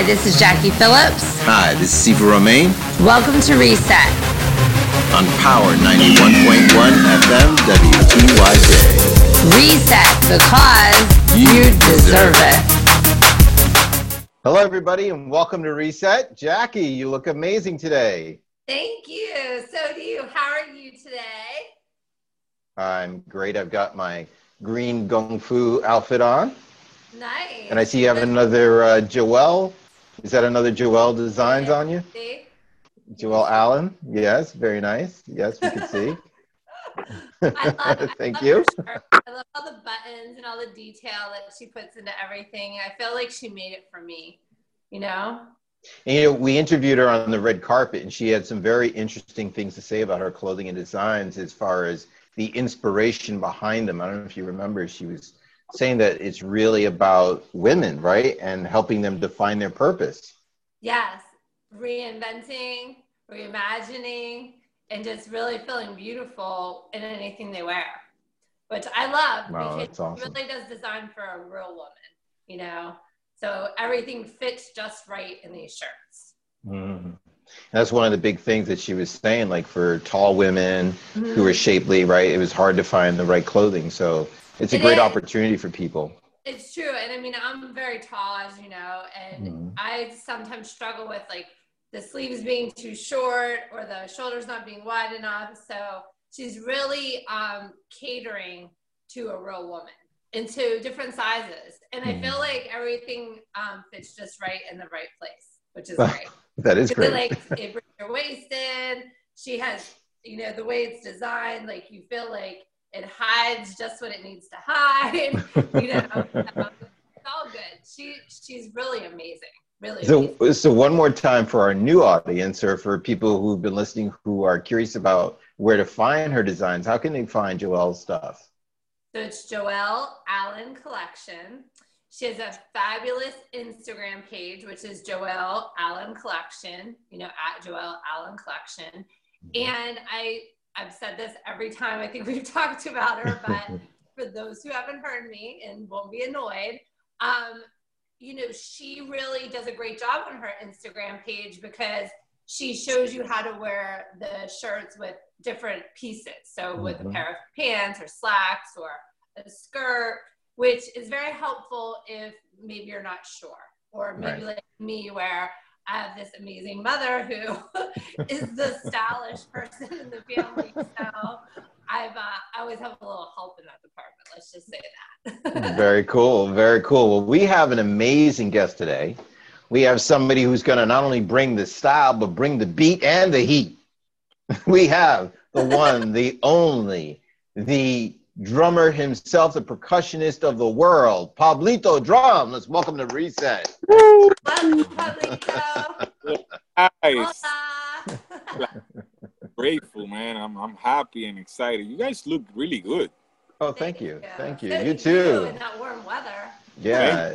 Hi, this is Jackie Phillips. Hi, this is Siva Romain. Welcome to Reset on Power 91.1 FM WTYJ. Reset because you, you deserve it. Hello, everybody, and welcome to Reset. Jackie, you look amazing today. Thank you. So do you. How are you today? I'm great. I've got my green Gung Fu outfit on. Nice. And I see you have another uh, Joelle. Is that another Joelle Designs on you? See? Joelle Allen. Yes, very nice. Yes, we can see. Love, Thank you. I love all the buttons and all the detail that she puts into everything. I feel like she made it for me, you know? And, you know, we interviewed her on the red carpet, and she had some very interesting things to say about her clothing and designs as far as the inspiration behind them. I don't know if you remember, she was saying that it's really about women, right? And helping them define their purpose. Yes. Reinventing, reimagining, and just really feeling beautiful in anything they wear, which I love wow, because awesome. it really does design for a real woman, you know? So everything fits just right in these shirts. Mm-hmm. That's one of the big things that she was saying, like for tall women mm-hmm. who were shapely, right? It was hard to find the right clothing. So it's a it great is. opportunity for people. It's true. And I mean, I'm very tall, as you know, and Mm-hmm. I sometimes struggle with like the sleeves being too short or the shoulders not being wide enough. So she's really um, catering to a real woman into different sizes. And I feel like everything um, fits just right in the right place, which is great. that is great. Like it brings your waist in. She has, you know, the way it's designed, like you feel like it hides just what it needs to hide. you know, um, it's all good. She she's really amazing. Really. So, amazing. so one more time for our new audience, or for people who've been listening who are curious about where to find her designs, how can they find Joelle's stuff? So it's Joelle Allen Collection. She has a fabulous Instagram page, which is Joelle Allen Collection, you know, at Joelle Allen Collection. And I, I've said this every time I think we've talked about her, but for those who haven't heard me and won't be annoyed, um, you know, she really does a great job on her Instagram page because she shows you how to wear the shirts with different pieces. So with Mhm. a pair of pants or slacks or a skirt, which is very helpful if maybe you're not sure, or maybe Right. like me where I have this amazing mother who is the stylish person in the family. So I've uh, I always have a little help in that department. Let's just say that. very cool, very cool. Well, we have an amazing guest today. We have somebody who's going to not only bring the style, but bring the beat and the heat. We have the one, the only, the drummer himself, the percussionist of the world, Pablito Drum. Let's welcome to Reset. Welcome, Pablito. Nice. Hola. Grateful, man. I'm, I'm happy and excited. You guys look really good. Oh, thank you. Thank you. So You do too. in that warm weather. Yeah.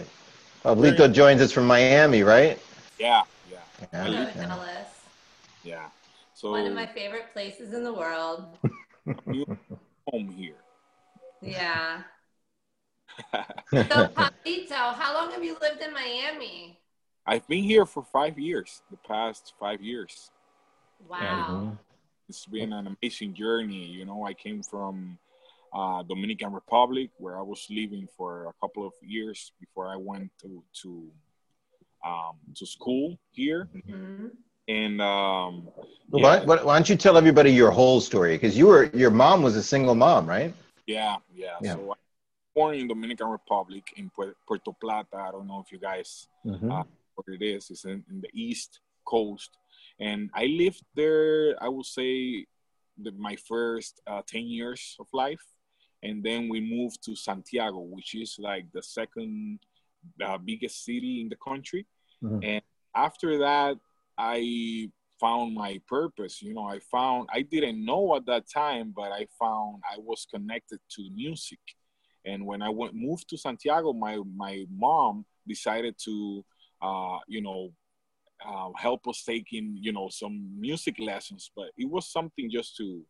Pablito joins us from Miami, right? Yeah, yeah, Yeah. So yeah. jealous. yeah. So One of my favorite places in the world. home here. Yeah. So, Pablito, how long have you lived in Miami? I've been here for five years. The past five years. Wow. It's been an amazing journey. You know, I came from uh, Dominican Republic where I was living for a couple of years before I went to to um, to school here. Mhm. And um, yeah, why, why don't you tell everybody your whole story? Because you were your mom was a single mom, right? Yeah, yeah. Yeah. So I was born in Dominican Republic in Puerto Plata. I don't know if you guys Mm-hmm. uh, where it is. It's in, in the east coast, and I lived there. I would say the, my first uh, ten years of life, and then we moved to Santiago, which is like the second uh, biggest city in the country. Mhm. And after that, I found my purpose. You know, I found I didn't know at that time, but I found I was connected to music. And when I went moved to Santiago, my my mom decided to, uh, you know, uh, help us taking you know some music lessons. But it was something just to,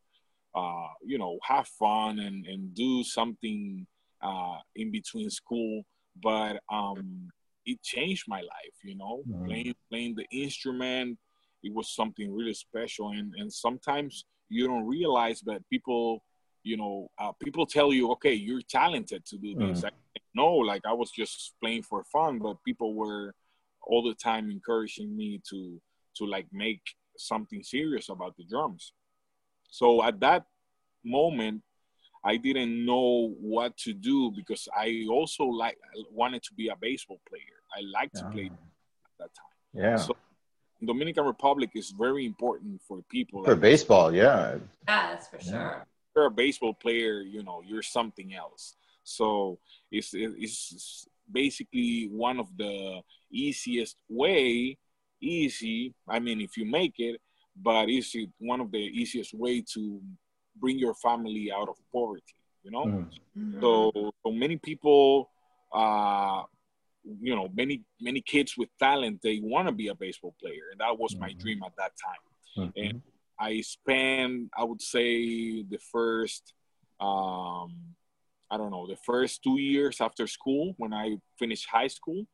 uh, you know, have fun and and do something uh, in between school. But um, it changed my life. You know, Mhm. playing playing the instrument, it was something really special. And and sometimes you don't realize that people, you know, uh, people tell you, okay, you're talented to do this. Mm. I no, like I was just playing for fun, but people were all the time encouraging me to to like make something serious about the drums. So at that moment, I didn't know what to do because I also like wanted to be a baseball player. I like to play at that time. Yeah. So Dominican Republic is very important for people. For Like, baseball, yeah. Yes, for Yeah. sure. if you're a baseball player, you know, you're something else. So it's it's basically one of the easiest way, easy. I mean, if you make it, but it's one of the easiest way to bring your family out of poverty. You know. Mhm. So, so many people, uh, you know, many many kids with talent, they want to be a baseball player, and that was my Mhm. dream at that time. Mhm. And I spent, I would say, the first, um, I don't know, the first two years after school when I finished high school,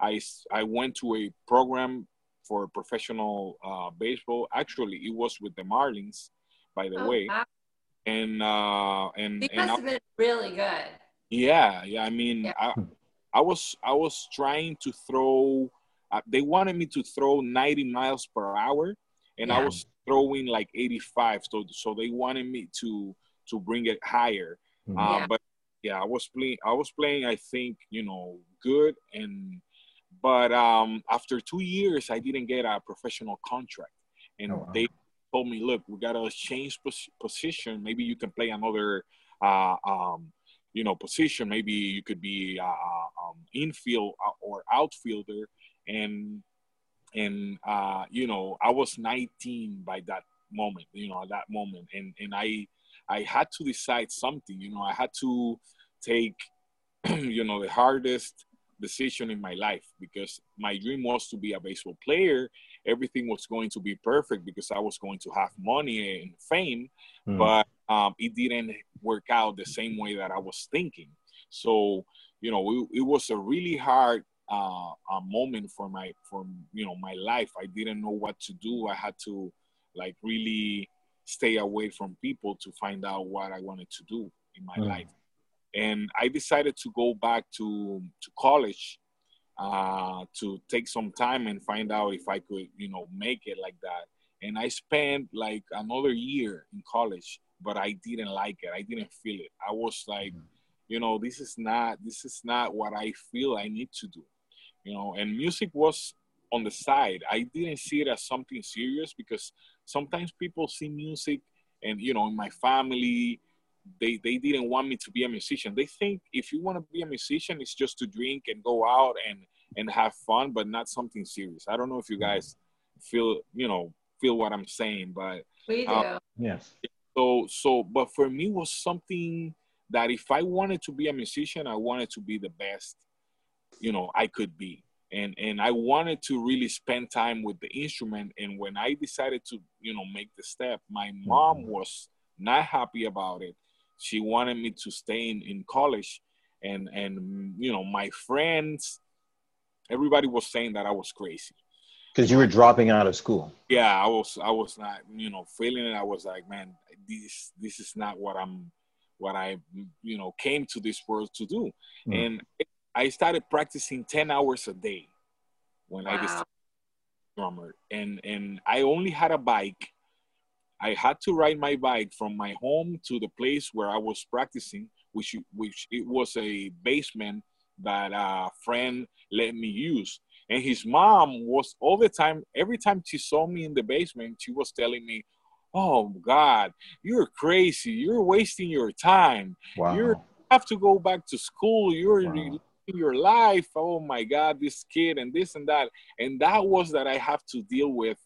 i i went to a program for professional uh, baseball. Actually, it was with the Marlins, by the Oh, way, wow. and uh, and He and must I- have been really good. yeah, yeah. I mean, Yeah. I, I was I was trying to throw. Uh, they wanted me to throw 90 miles per hour, and I was throwing like 85. So so they wanted me to to bring it higher. Mhm. Uh, Yeah. But yeah, I was playing. I was playing. I think you know good, and but um, after two years, I didn't get a professional contract, and Oh, wow. they told me, "Look, we gotta change pos- position. Maybe you can play another, uh, um, you know, position. Maybe you could be uh, um, infield uh, or outfielder." And and uh, you know, I was 19 by that moment. You know, at that moment, and and I I had to decide something. You know, I had to take, you know, the hardest decision in my life because my dream was to be a baseball player. Everything was going to be perfect because I was going to have money and fame, Mhm. but um, it didn't work out the same way that I was thinking. So, you know, it, it was a really hard uh, a moment for my for you know my life. I didn't know what to do. I had to like really stay away from people to find out what I wanted to do in my Mm. life. And I decided to go back to to college uh, to take some time and find out if I could, you know, make it like that. And I spent like another year in college, but I didn't like it. I didn't feel it. I was like, you know, this is not this is not what I feel I need to do. You know, and music was on the side. I didn't see it as something serious because sometimes people see music and you know, in my family, they they didn't want me to be a musician. They think if you want to be a musician, it's just to drink and go out and and have fun, but not something serious. I don't know if you guys feel you know feel what I'm saying, but We do. Uh, Yes. So so but for me was something that if I wanted to be a musician, I wanted to be the best, you know, I could be. And and I wanted to really spend time with the instrument. And when I decided to, you know, make the step, my mom mm-hmm. was not happy about it. She wanted me to stay in, in college and and you know, my friends, everybody was saying that I was crazy Because you were dropping out of school. yeah i was i was not you know feeling it i was like man this this is not what i'm what i you know came to this world to do Mm. and i started practicing 10 hours a day when i Wow. decided to drummer and and i only had a bike i had to ride my bike from my home to the place where i was practicing which which it was a basement that a friend let me use and his mom was all the time, every time she saw me in the basement, she was telling me, Oh God, you're crazy. You're wasting your time. Wow. You're- have to go back to school. You're Wow. living your life. Oh my God, this kid and this and that. And that was that I have to deal with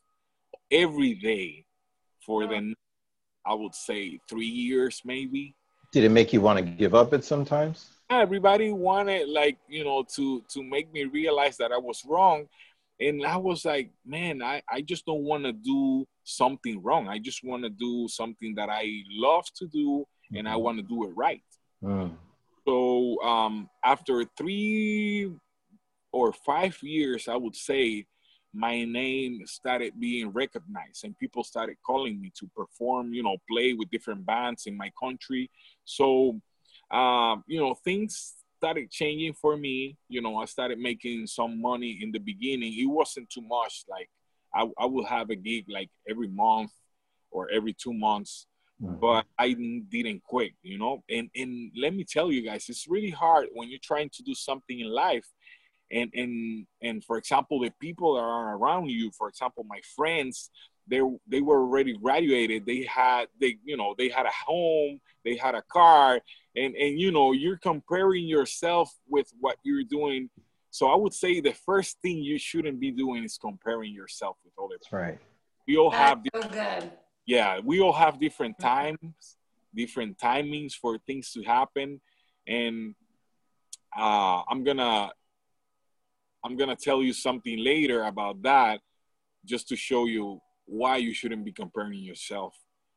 every day for the, I would say, three years maybe. Did it make you want to give up at sometimes? Everybody wanted like you know to to make me realize that i was wrong and i was like man i i just don't want to do something wrong i just want to do something that i love to do and i want to do it right Mm. so um after three or five years, I would say, my name started being recognized and people started calling me to perform, you know, play with different bands in my country. So, um, you know, things started changing for me. You know, I started making some money in the beginning. It wasn't too much. Like I, I would have a gig like every month or every two months, mm-hmm. but I didn't quit, you know? And, and let me tell you guys, it's really hard when you're trying to do something in life and and and for example the people that are around you for example my friends they they were already graduated they had they you know they had a home they had a car and and you know you're comparing yourself with what you're doing so i would say the first thing you shouldn't be doing is comparing yourself with other people. right we all That's have so good. yeah we all have different times different timings for things to happen and uh, i'm gonna I'm gonna tell you something later about that, just to show you why you shouldn't be comparing yourself,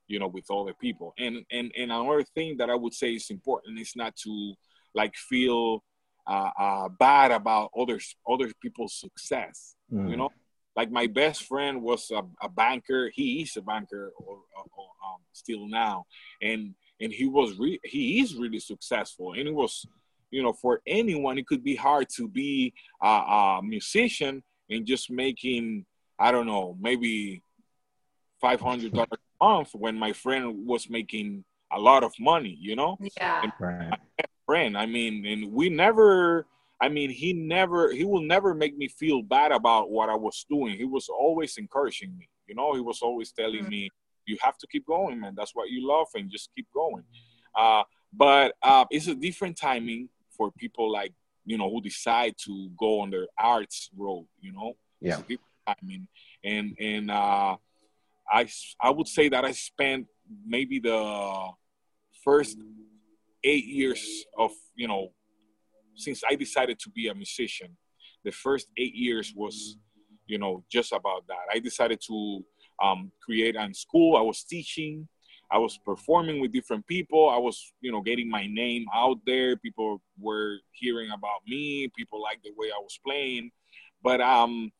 you know, with other people. And and and another thing that I would say is important is not to like feel uh, uh, bad about others other people's success. Mm. You know, like my best friend was a, a banker. He is a banker, or, or, or um, still now, and and he was re- he is really successful, and he was you know, for anyone, it could be hard to be a, a musician and just making, I don't know, maybe five hundred dollars month when my friend was making a lot of money, you know. Yeah. right. friend, I mean, and we never. I mean, he never, he will never make me feel bad about what I was doing. He was always encouraging me. You know, he was always telling mm-hmm. me, "You have to keep going, man. That's what you love, and just keep going." Uh, but uh, it's a different timing for people like you know who decide to go on their arts road you know yeah i mean and and uh i i would say that i spent maybe the first eight years of you know since i decided to be a musician the first eight years was you know just about that i decided to um, create a school i was teaching I was performing with different people. I was, you know, getting my name out there. People were hearing about me. People liked the way I was playing. But um,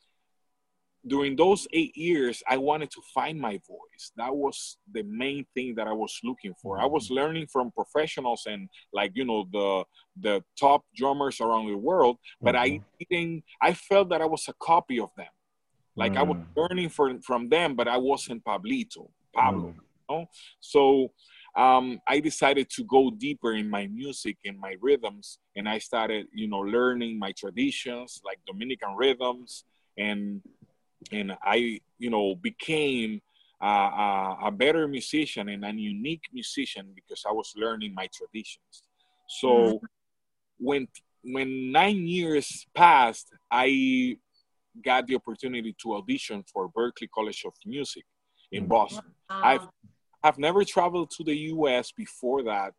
during those eight years, I wanted to find my voice. That was the main thing that I was looking for. I was learning from professionals and like you know the the top drummers around the world, but mm-hmm. I didn't. I felt that I was a copy of them. Like mm. I was mm. learning from from them, but I wasn't Pablito, Pablo. Mm know? So um, I decided to go deeper in my music and my rhythms, and I started, you know, learning my traditions like Dominican rhythms, and and I, you know, became a, a better musician and a unique musician because I was learning my traditions. So mm-hmm. when when nine years passed, I got the opportunity to audition for Berklee College of Music in mm. Boston. Wow. I've have never traveled to the US before that,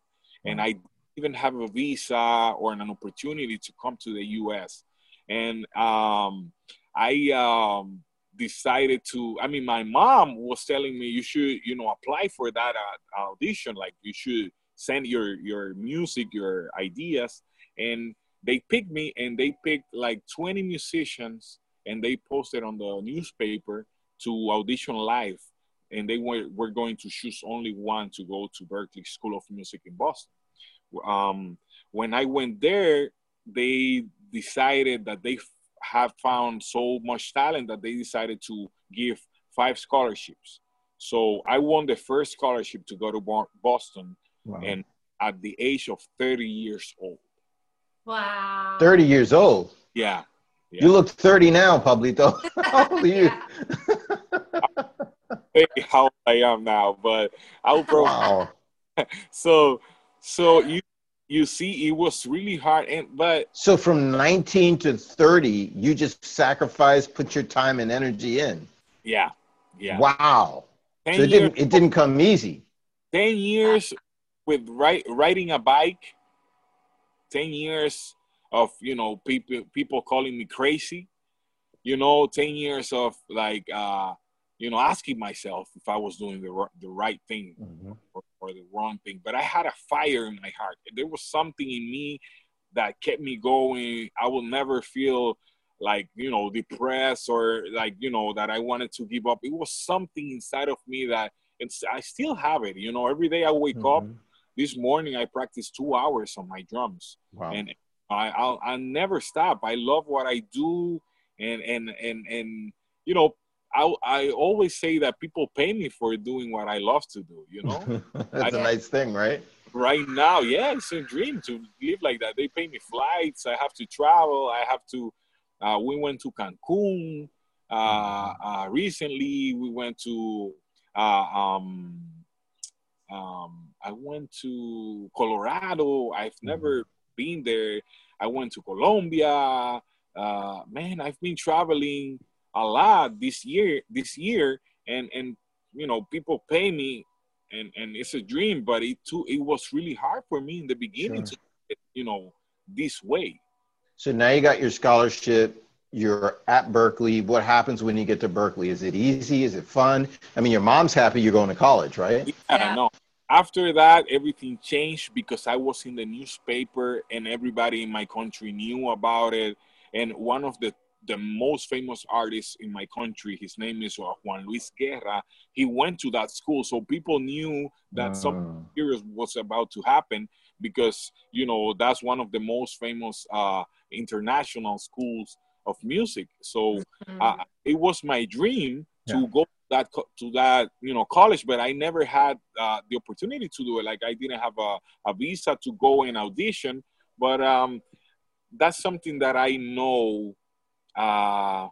and I didn't even have a visa or an opportunity to come to the US. And um, I um, decided to, I mean, my mom was telling me you should, you know, apply for that uh, audition. Like you should send your, your music, your ideas. And they picked me and they picked like 20 musicians and they posted on the newspaper to audition live and they were, were going to choose only one to go to Berklee School of Music in Boston. Um, when I went there, they decided that they have found so much talent that they decided to give five scholarships. So I won the first scholarship to go to Boston, wow. and at the age of 30 years old. Wow. 30 years old. Yeah. yeah. You look 30 now, Pablito. How old are you? how old I am now, but I'll probably. Wow. so, so you you see, it was really hard, and but so from 19 to 30, you just sacrificed, put your time and energy in. Yeah, yeah. Wow. So it didn't it didn't come easy. Ten years with right, riding a bike. Ten years of you know people people calling me crazy. You know, ten years of like uh you know, asking myself if I was doing the the right thing mm-hmm. Or, the wrong thing. But I had a fire in my heart. There was something in me that kept me going. I will never feel like you know depressed or like you know that I wanted to give up. It was something inside of me that it's I still have it. You know, every day I wake mm-hmm. up. This morning I practiced two hours on my drums, wow. and I I'll, I'll never stop. I love what I do, and and and and you know I, I always say that people pay me for doing what I love to do, you know? That's I, a nice thing, right? Right now, yeah, it's a dream to live like that. They pay me flights. I have to travel. I have to, uh, we went to Cancun. Uh, uh, recently, we went to, uh, um, um, I went to Colorado. I've mm-hmm. never been there. I went to Colombia. Uh, man, I've been traveling a lot this year this year and and you know people pay me and and it's a dream but it too it was really hard for me in the beginning sure. to you know this way. So now you got your scholarship you're at Berklee. What happens when you get to Berklee? Is it easy? Is it fun? I mean your mom's happy you're going to college right? Yeah, no after that everything changed because i was in the newspaper and everybody in my country knew about it. And one of the the most famous artist in my country. His name is Juan Luis Guerra. He went to that school, so people knew that uh. something serious was about to happen because you know that's one of the most famous uh, international schools of music. So mm-hmm. uh, it was my dream to yeah. go that to that you know college, but I never had uh, the opportunity to do it. Like I didn't have a, a visa to go and audition, but um, that's something that I know uh,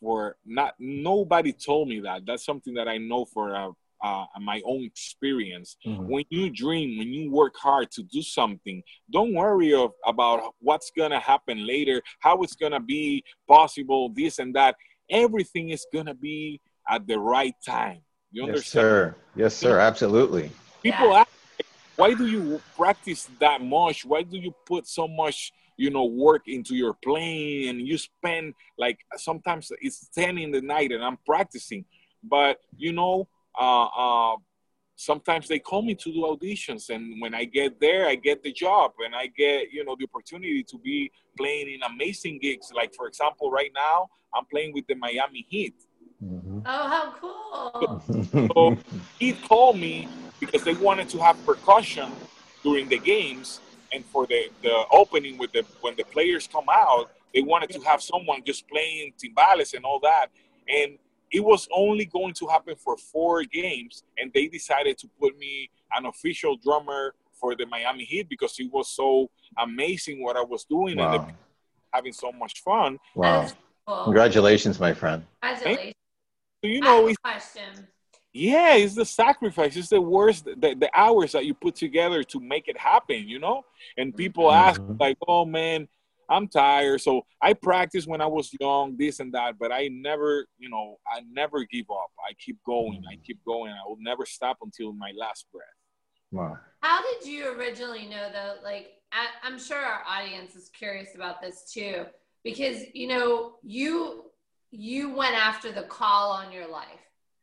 for not nobody told me that. That's something that I know for uh, uh, my own experience. Mm-hmm. When you dream, when you work hard to do something, don't worry of, about what's gonna happen later, how it's gonna be possible, this and that. Everything is gonna be at the right time. You understand? Yes, sir. Yes, sir. Absolutely. People yeah. ask, why do you practice that much? Why do you put so much? You know work into your plane and you spend like sometimes it's 10 in the night and i'm practicing. But you know uh, uh, sometimes they call me to do auditions and when i get there i get the job and i get you know the opportunity to be playing in amazing gigs. Like for example right now i'm playing with the miami heat. Mm-hmm. oh how cool. So he called me because they wanted to have percussion during the games and for the, the opening with the when the players come out, they wanted to have someone just playing timbales and all that. And it was only going to happen for four games, and they decided to put me an official drummer for the Miami Heat because it was so amazing what I was doing wow. and having so much fun. Wow! Congratulations, my friend. Congratulations. So, you know, question yeah it's the sacrifice. It's the worst the, the hours that you put together to make it happen you know? And people mm-hmm. ask like oh man i'm tired. So i practiced when i was young this and that but i never you know i never give up. I keep going i keep going. I will never stop until my last breath. Wow. How did you originally know though? Like i'm sure our audience is curious about this too because you know you you went after the call on your life.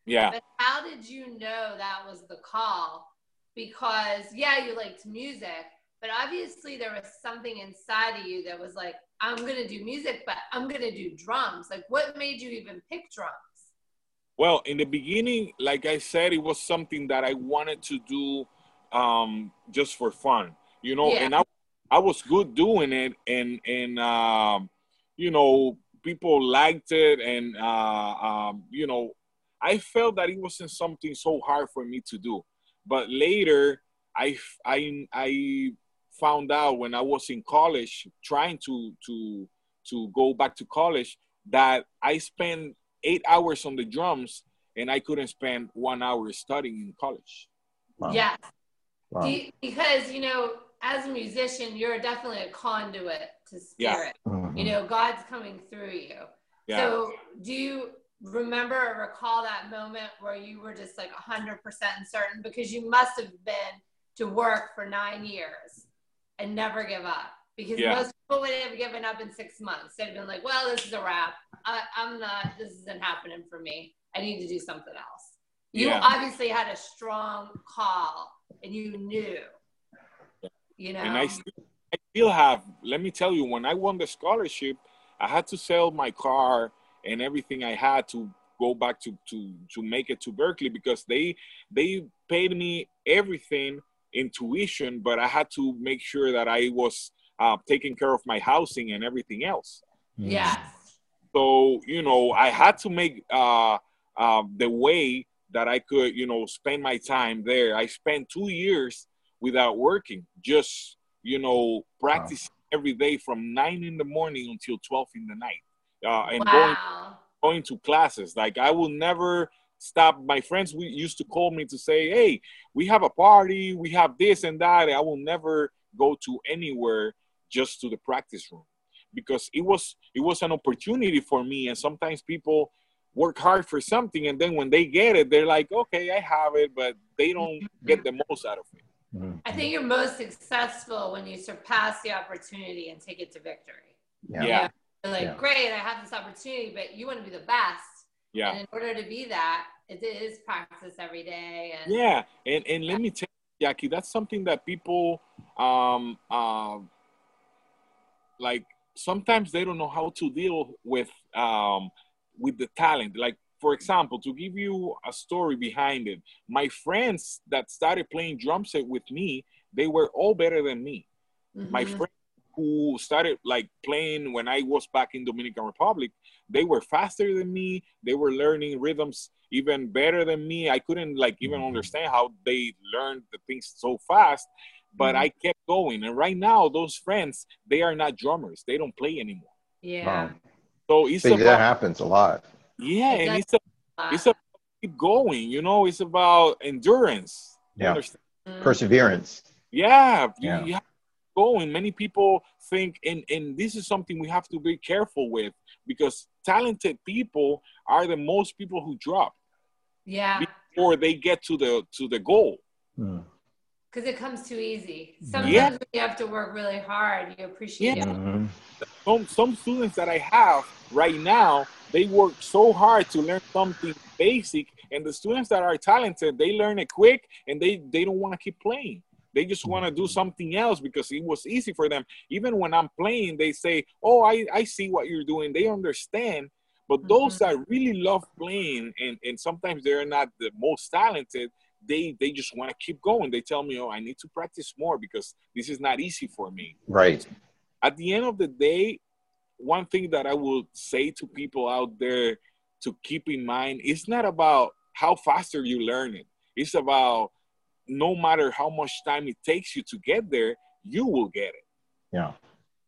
Yeah. But how did you know that was the call? Because yeah, you liked music, but obviously there was something inside of you that was like, I'm gonna do music, but I'm gonna do drums. Like, what made you even pick drums? Well, in the beginning, like I said, it was something that I wanted to do um, just for fun, you know. Yeah. And I, I was good doing it, and and um, you know, people liked it, and uh, um, you know, I felt that it wasn't something so hard for me to do. But later, I, I, I found out when I was in college, trying to, to, to go back to college, that I spent eight hours on the drums and I couldn't spend one hour studying in college. Wow. Yeah. Wow. You, because, you know, as a musician, you're definitely a conduit to spirit. Yeah. Mm-hmm. You know, God's coming through you. Yeah. So do you remember or recall that moment where you were just like 100% certain because you must have been to work for nine years and never give up because yeah. most people would have given up in six months they'd have been like well this is a wrap I, am not this isn't happening for me i need to do something else you yeah. obviously had a strong call and you knew you know and I still, I still have. Let me tell you, when I won the scholarship, I had to sell my car and everything I had to go back to to to make it to Berklee because they they paid me everything in tuition, but I had to make sure that I was uh, taking care of my housing and everything else. Yeah. So you know, I had to make uh, uh, the way that I could, you know, spend my time there. I spent two years without working, just you know, practicing wow. every day from nine in the morning until twelve in the night, uh, and wow. going going to classes. Like I will never stop. My friends we used to call me to say, "Hey, we have a party, we have this and that." I will never go to anywhere just to the practice room because it was it was an opportunity for me. And sometimes people work hard for something, and then when they get it, they're like, "Okay, I have it," but they don't get the most out of it. Mm-hmm. I think you're most successful when you surpass the opportunity and take it to victory. Yeah. yeah. Like, yeah. great, I have this opportunity, but you want to be the best. Yeah. And in order to be that, it is practice every day. And, yeah. And and let me tell you, Jackie, that's something that people um uh, like sometimes they don't know how to deal with um with the talent. Like for example, to give you a story behind it, my friends that started playing drum set with me, they were all better than me. Mm-hmm. My friends who started like playing when I was back in Dominican Republic, they were faster than me. They were learning rhythms even better than me. I couldn't like even mm-hmm. understand how they learned the things so fast, but mm-hmm. I kept going. And right now, those friends, they are not drummers. They don't play anymore. Yeah. Wow. So it's about, that happens a lot. Yeah, it and it's a, it's about keep going. You know, it's about endurance. Yeah. Mm-hmm. Perseverance. Yeah, yeah. You, you going. Many people think, and, and this is something we have to be careful with because talented people are the most people who drop. Yeah. Before they get to the to the goal. Because mm. it comes too easy. Sometimes yeah. you have to work really hard. You appreciate yeah. it. Mm-hmm. Some some students that I have right now, they work so hard to learn something basic, and the students that are talented, they learn it quick, and they they don't want to keep playing. They just want to do something else because it was easy for them. Even when I'm playing, they say, "Oh, I, I see what you're doing." They understand. But those mm-hmm. that really love playing and, and sometimes they're not the most talented, they they just want to keep going. They tell me, "Oh, I need to practice more because this is not easy for me." Right. At the end of the day, one thing that I will say to people out there to keep in mind, it's not about how faster you learn it. It's about no matter how much time it takes you to get there, you will get it. Yeah.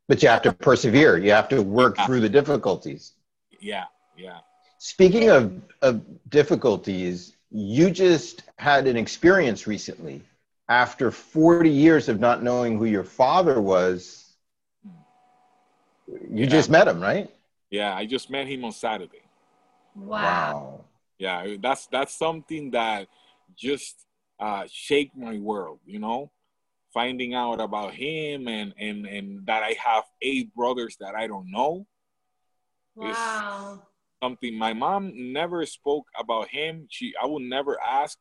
But you have to persevere. You have to work yeah. through the difficulties. Yeah, yeah. Speaking of, of difficulties, you just had an experience recently. After 40 years of not knowing who your father was, you yeah. just met him, right? Yeah, I just met him on Saturday. Wow. wow. Yeah, that's that's something that just uh, shake my world, you know, finding out about him and, and, and that I have eight brothers that I don't know. Wow. Something my mom never spoke about him. She, I would never ask.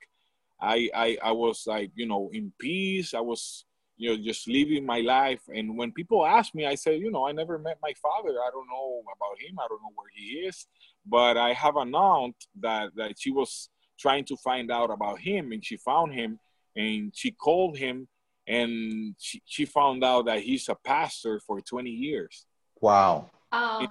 I, I, I was like, you know, in peace. I was, you know, just living my life. And when people ask me, I say, you know, I never met my father. I don't know about him. I don't know where he is. But I have an aunt that, that she was trying to find out about him and she found him and she called him and she, she found out that he's a pastor for 20 years wow oh.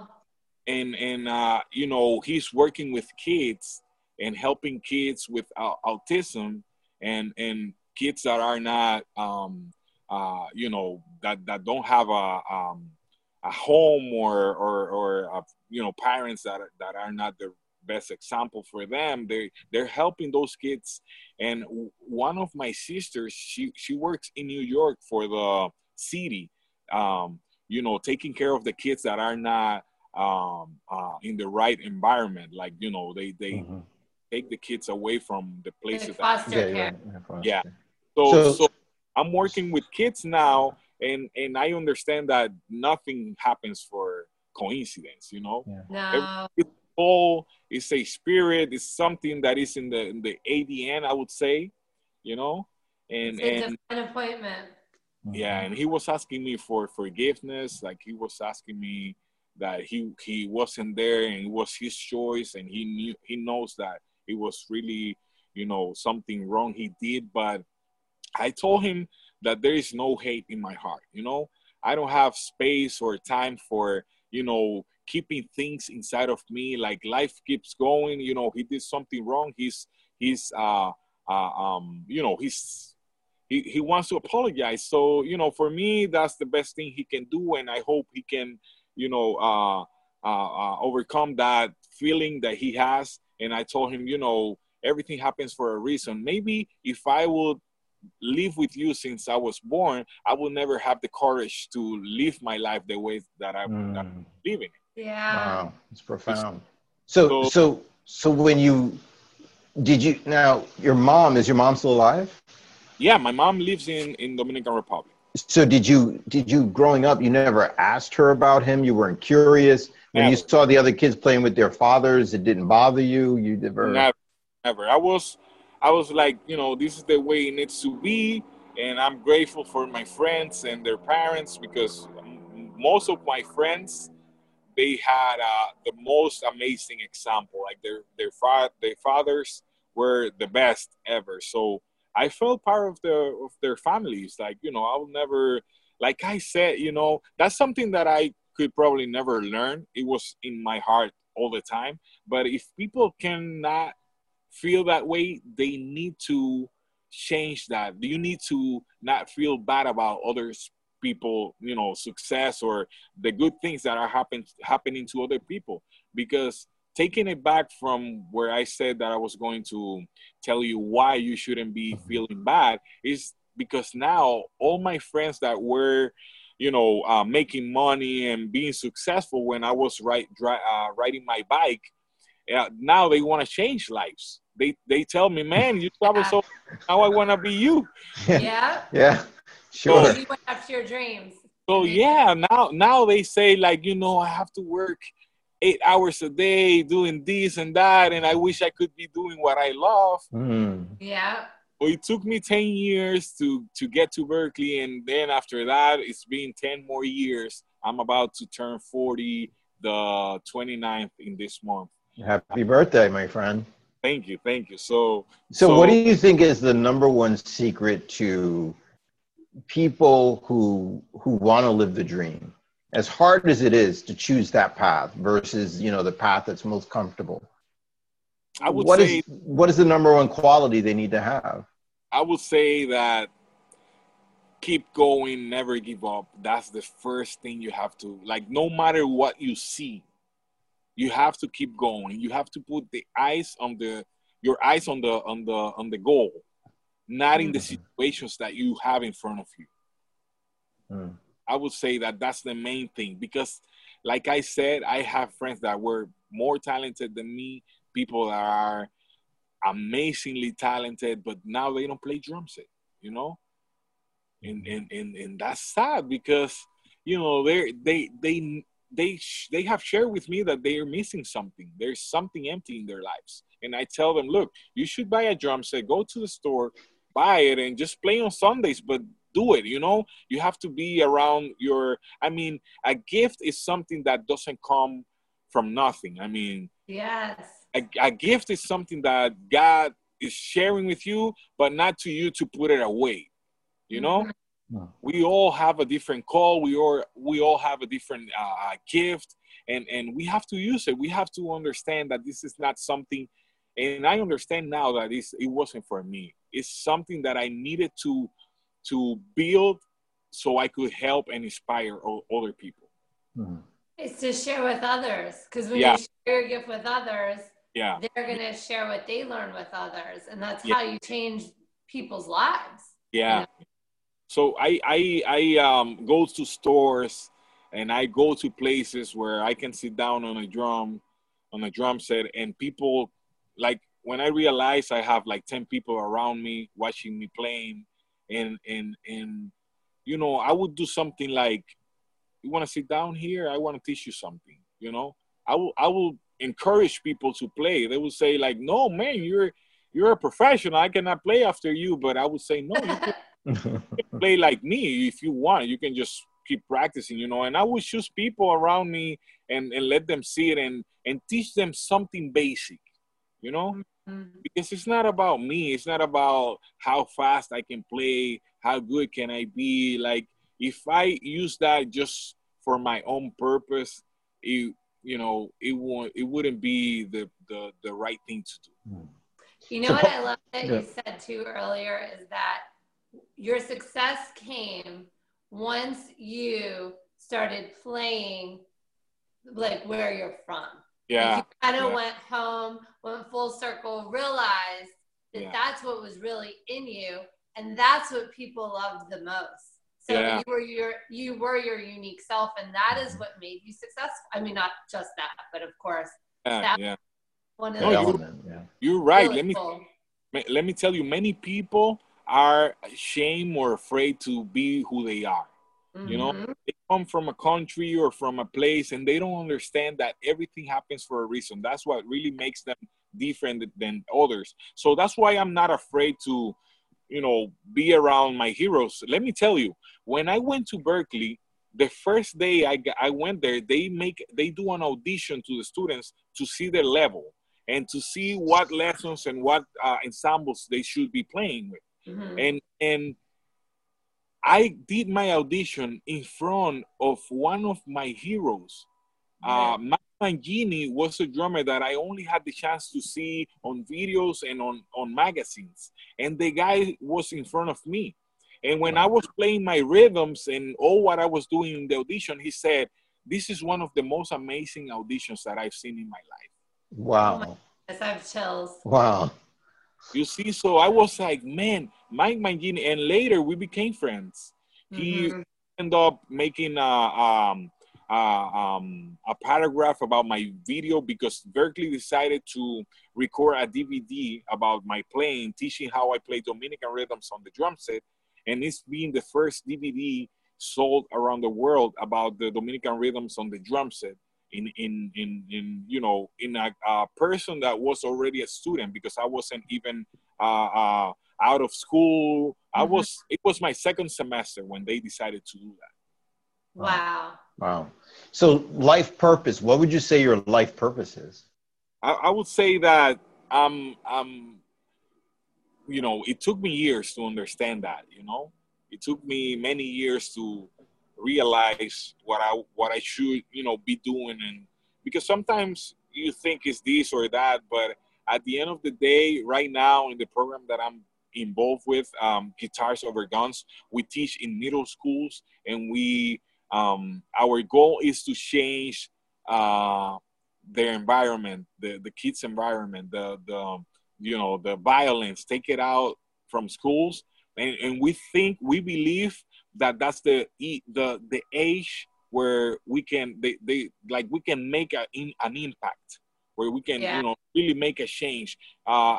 and and uh, you know he's working with kids and helping kids with uh, autism and and kids that are not um, uh, you know that that don't have a um, a home or or or uh, you know parents that are, that are not the best example for them. They they're helping those kids. And one of my sisters she she works in new york for the city um, you know taking care of the kids that are not um, uh, in the right environment. Like you know they they mm-hmm. take the kids away from the places that, yeah, yeah, yeah. So, so so i'm working with kids now and and i understand that nothing happens for coincidence you know? Yeah. no soul, it's a spirit, it's something that is in the in the ADN, I would say, you know. And it's and an appointment. Mm-hmm. yeah and he was asking me for forgiveness like he was asking me that he he wasn't there and it was his choice and he knew he knows that it was really you know something wrong he did but i told him that there is no hate in my heart you know i don't have space or time for you know keeping things inside of me like life keeps going you know he did something wrong he's he's uh, uh um you know he's he, he wants to apologize so you know for me that's the best thing he can do and i hope he can you know uh, uh, uh overcome that feeling that he has and i told him you know everything happens for a reason maybe if i would live with you since I was born, I will never have the courage to live my life the way that I'm, mm. living. Yeah. Wow, it's profound. So, so, so, so when you did you now your mom is your mom still alive? Yeah, my mom lives in in Dominican Republic. So did you did you growing up? You never asked her about him. You weren't curious when never. you saw the other kids playing with their fathers. It didn't bother you. You never. Never, never. I was I was like, you know, this is the way it needs to be. And I'm grateful for my friends and their parents because most of my friends, they had uh, the most amazing example. Like their their, fa- their fathers were the best ever. So I felt part of the of their families. Like you know, I will never, like I said, you know, that's something that I could probably never learn. It was in my heart all the time. But if people cannot feel that way, they need to change that. You need to not feel bad about others people, you know, success or the good things that are happen, happening to other people. Because taking it back from where I said that I was going to tell you why you shouldn't be mm-hmm. feeling bad is because now all my friends that were you know uh, making money and being successful when I was right dry, uh, riding my bike yeah, now they want to change lives. They they tell me, man, you travel so. Now I want to be you. Yeah. Yeah. Sure. So, you want to your dreams. So yeah, now now they say like you know I have to work eight hours a day doing this and that, and I wish I could be doing what I love. Mm. Yeah. Well, it took me 10 years to to get to Berklee, and then after that, it's been 10 more years. I'm about to turn 40 the 29th in this month. Happy birthday, my friend. Thank you, thank you. So, so, so what do you think is the number one secret to people who who want to live the dream? As hard as it is to choose that path versus you know the path that's most comfortable. I would what say is, what is the number one quality they need to have? I would say that keep going, never give up. That's the first thing you have to like. No matter what you see, you have to keep going you have to put the eyes on the your eyes on the on the on the goal not in the mm-hmm. situations that you have in front of you mm. i would say that that's the main thing because like i said i have friends that were more talented than me people that are amazingly talented but now they don't play drum set you know and mm-hmm. and and, and that's sad because you know they they they they they have shared with me that they are missing something. There's something empty in their lives, and I tell them, look, you should buy a drum set. Go to the store, buy it, and just play on Sundays. But do it. You know, you have to be around your. I mean, a gift is something that doesn't come from nothing. I mean, yes, a, a gift is something that God is sharing with you, but not to you to put it away. You know. Mm-hmm we all have a different call. We all we all have a different uh, gift, and and we have to use it. We have to understand that this is not something. And I understand now that it's, it wasn't for me. It's something that I needed to to build so I could help and inspire other people. Mm-hmm. It's to share with others because when yeah. you share your gift with others, yeah, they're gonna share what they learn with others, and that's yeah. how you change people's lives. Yeah. You know? So I I I um, go to stores and I go to places where I can sit down on a drum on a drum set and people like when I realize I have like 10 people around me watching me playing and and and you know I would do something like you want to sit down here? I want to teach you something you know? I will I will encourage people to play. They will say like no man you're you're a professional. I cannot play after you but I would say no you play like me if you want. You can just keep practicing, you know. And I would choose people around me and, and let them see it and, and teach them something basic, you know? Mm-hmm. Because it's not about me. It's not about how fast I can play, how good can I be. Like if I use that just for my own purpose, it you know it won't it wouldn't be the the, the right thing to do. Hmm. You know what I love that you said too earlier is that your success came once you started playing like where you're from. Yeah. you kind of yeah. went home, went full circle, realized that Yeah. that's what was really in you, and that's what people loved the most. So Yeah. you were your you were your unique self, and that is what made you successful. I mean, not just that, but of course, Yeah, That- yeah. one of No, the you- element, yeah. You're right. really Let me cool. let me tell you, many people are ashamed or afraid to be who they are. You know, Mhm. they come from a country or from a place and they don't understand that everything happens for a reason. That's what really makes them different than others. So that's why I'm not afraid to, you know, be around my heroes. Let me tell you, when I went to Berklee, the first day I, I went there, they make they do an audition to the students to see their level and to see what lessons and what uh, ensembles they should be playing with Mhm. and and I did my audition in front of one of my heroes. Uh, Mike Mangini was a drummer that I only had the chance to see on videos and on, on magazines. And the guy was in front of me. And when I was playing my rhythms and all what I was doing in the audition, he said, This is one of the most amazing auditions that I've seen in my life. Wow. Yes, I have chills. Wow. You see, so I was like, man, Mike Mangini, and later we became friends. He Mhm. ended up making a, um, a, um, a paragraph about my video because Berklee decided to record a DVD about my playing, teaching how I play Dominican rhythms on the drum set. And it's been the first DVD sold around the world about the Dominican rhythms on the drum set. In, in, in, in you know in a, a person that was already a student because I wasn't even uh, uh, out of school. I Mhm. was it was my second semester when they decided to do that. Wow. Wow. So life purpose, what would you say your life purpose is? I, I would say that um um you know it took me years to understand that you know it took me many years to realize what I what I should you know be doing. And because sometimes you think it's this or that but at the end of the day right now in the program that I'm involved with um, guitars over guns we teach in middle schools. And we um, our goal is to change uh, their environment, the, the kids' environment, the, the you know the violence, take it out from schools, and, and we think we believe that that's the the the age where we can they, they like we can make a, in, an impact, where we can Yeah. you know really make a change. Uh,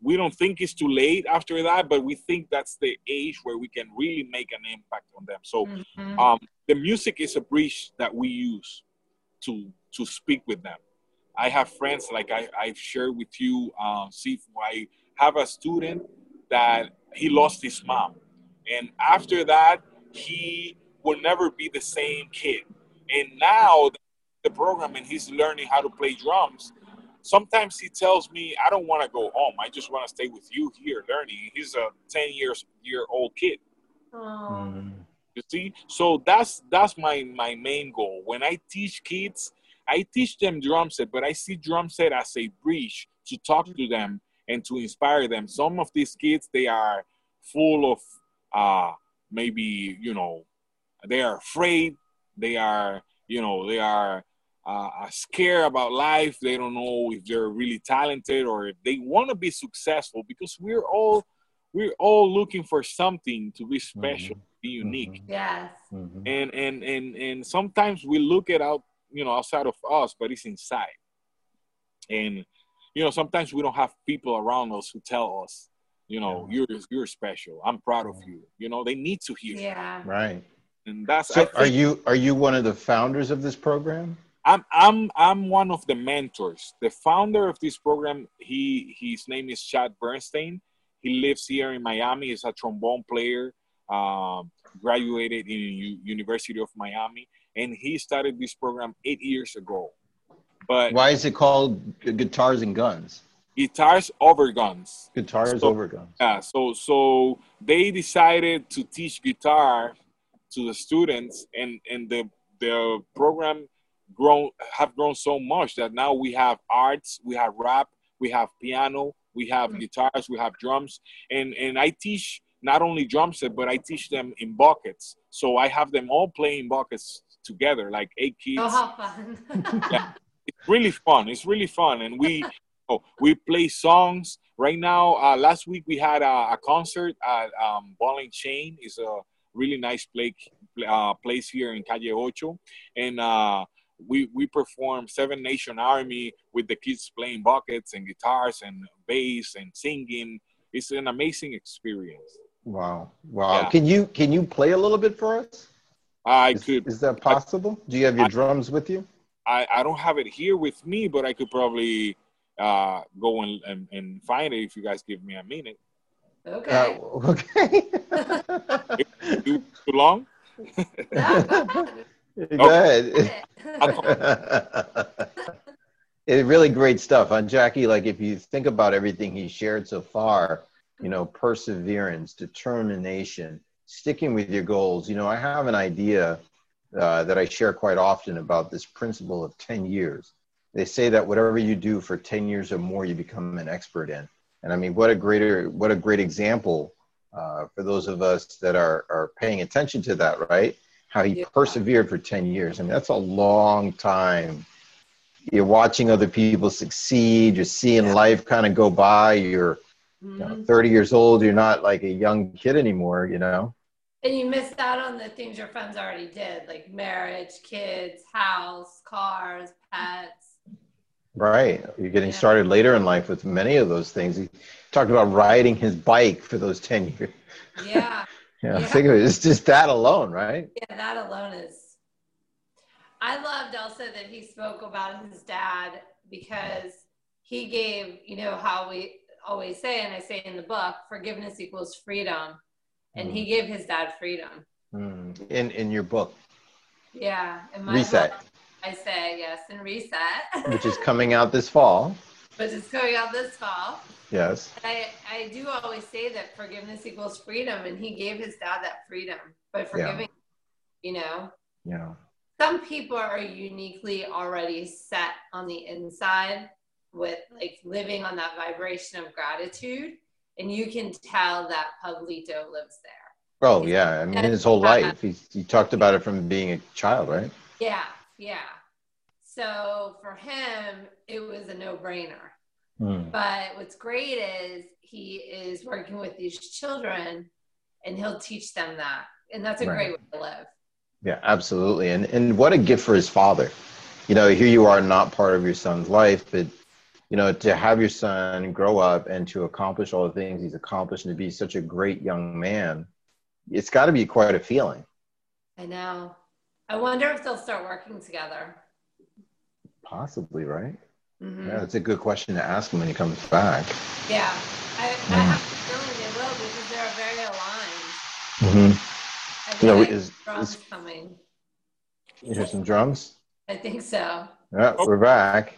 we don't think it's too late after that, but we think that's the age where we can really make an impact on them. So Mhm. um, the music is a bridge that we use to to speak with them. I have friends like I, I've shared with you. Um, see, I have a student that he lost his mom, and after that, he will never be the same kid. And now the program, and he's learning how to play drums. Sometimes he tells me, "I don't want to go home. I just want to stay with you here learning." He's a ten years year old kid. You see, so that's that's my my main goal. When I teach kids, I teach them drum set, but I see drum set as a bridge to talk to them and to inspire them. Some of these kids they are full of uh maybe you know they are afraid, they are you know they are uh, are scared about life. They don't know if they're really talented or if they want to be successful because we're all we're all looking for something to be special, be unique Yes. Mhm. and and and and sometimes we look it out you know outside of us but it's inside and you know sometimes we don't have people around us who tell us you know you're you're special i'm proud of you you know they need to hear it. Yeah. Right. and that's So think are you are you one of the founders of this program? i'm i'm i'm one of the mentors the founder of this program he his name is chad bernstein He lives here in Miami. He's a trombone player. Um, graduated in U- University of Miami, and he started this program eight years ago. But Why is it called Guitars and Guns? Guitars over guns. Guitars So- over guns. Yeah, so so they decided to teach guitar to the students, and and the the program grown have grown so much that now we have arts, we have rap, we have piano, we have Mhm. guitars, we have drums, and and I teach not only drum set, but I teach them in buckets. So I have them all playing buckets together, like eight kids Oh, how fun. Yeah. it's really fun. It's really fun, and we we play songs right now. Uh, last week we had a, a concert at um, Ball and Chain. It's a really nice place uh, place here in Calle Ocho, and uh, we we perform Seven Nation Army with the kids playing buckets and guitars and bass and singing. It's an amazing experience. Wow. Wow. Yeah. Can you can you play a little bit for us? I Is, could is that possible? Do you have your I- drums with you? I, I don't have it here with me, but I could probably uh, go and, and, and find it if you guys give me a minute. okay. Uh, okay. Too, too long? No, go ahead. It. it's really great stuff. On Jackie, like if you think about everything he shared so far, you know, perseverance, determination, sticking with your goals. You know, I have an idea uh, that I share quite often about this principle of 10 years. They say that whatever you do for 10 years or more, you become an expert in. And I mean, what a greater, what a great example uh, for those of us that are, are paying attention to that, right? How he Yeah. persevered for 10 years. I mean, that's a long time. You're watching other people succeed. You're seeing Yeah. life kind of go by. You're you know, Mhm. 30 years old. You're not like a young kid anymore, you know? And you missed out on the things your friends already did, like marriage, kids, house, cars, pets. Right. You're getting started later in life with many of those things. He talked about riding his bike for those 10 years. Yeah. Yeah, Yeah. think of it. It's just that alone, right? Yeah, that alone is. I loved also that he spoke about his dad because he gave, you know, how we always say, and I say in the book, forgiveness equals freedom. And he gave his dad freedom. Mm. In in your book, Yeah. In my Reset. book, I say yes, and reset, which is coming out this fall. which is coming out this fall. Yes. I, I do always say that forgiveness equals freedom, and he gave his dad that freedom by forgiving. You know, Yeah. some people are uniquely already set on the inside with like living on that vibration of gratitude, and you can tell that Pablito lives there. Oh yeah. I mean, his whole life. He he talked about it from being a child, right? Yeah, yeah. So for him, it was a no brainer. Mm. But what's great is he is working with these children and he'll teach them that. And that's a Right. great way to live. Yeah, absolutely. And and what a gift for his father. You know, here you are not part of your son's life, but you know, to have your son grow up and to accomplish all the things he's accomplished and to be such a great young man, it's got to be quite a feeling. I know. I wonder if they'll start working together. Possibly, right? Mhm. Yeah, that's a good question to ask him when he comes back. Yeah. I, I have a feeling they will because they're very aligned. Mm-hmm. I think You know, is, drums is, coming. you hear some drums? I think so. Yeah, we're back.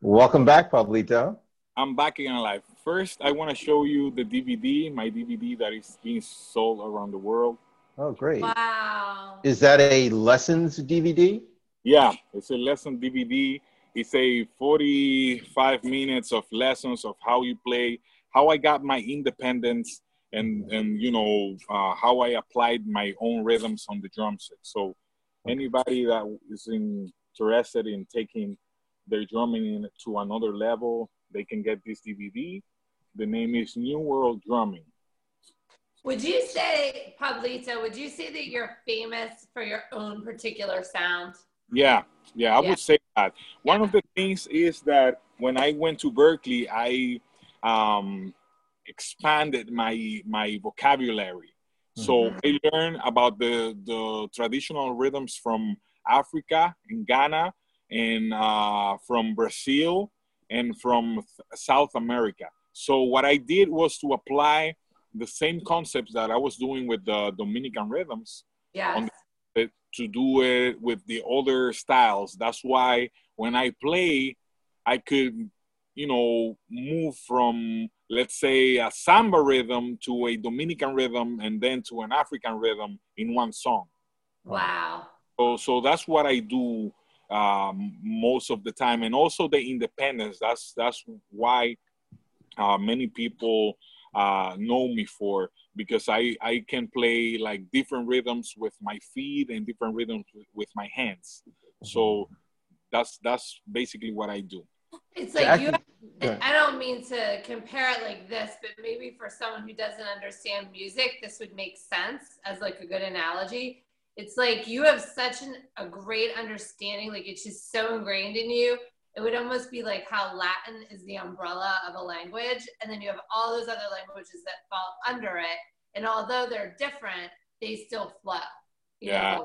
Welcome back, Pablito. I'm back in life. First, I want to show you the DVD, my DVD that is being sold around the world. Oh, great. Wow. Is that a lessons DVD? Yeah, it's a lesson DVD. It's a 45 minutes of lessons of how you play, how I got my independence, and and you know uh, how I applied my own rhythms on the drum set. So anybody that is interested in taking their drumming to another level, they can get this DVD. The name is New World Drumming. Would you say, Pablito, would you say that you're famous for your own particular sound? Yeah, yeah, I Yeah. would say that. One of the things is that when I went to Berklee, I um, expanded my my vocabulary. So Mhm. I learned about the the traditional rhythms from Africa and Ghana and uh, from Brazil and from South America. So what I did was to apply the same concepts that I was doing with the Dominican rhythms Yes. it- to do it with the other styles. That's why when I play, I could, you know, move from let's say a samba rhythm to a Dominican rhythm and then to an African rhythm in one song. Wow. So, so that's what I do um, most of the time, and also the independence. That's that's why uh, many people uh, know me for because I I can play like different rhythms with my feet and different rhythms with, with my hands. So that's that's basically what I do. It's like you. Go and ahead. I don't mean to compare it like this, but maybe for someone who doesn't understand music, this would make sense as like a good analogy. It's like you have such an, a great understanding, like it's just so ingrained in you. It would almost be like how Latin is the umbrella of a language, and then you have all those other languages that fall under it. And although they're different, they still flow. Yeah. know?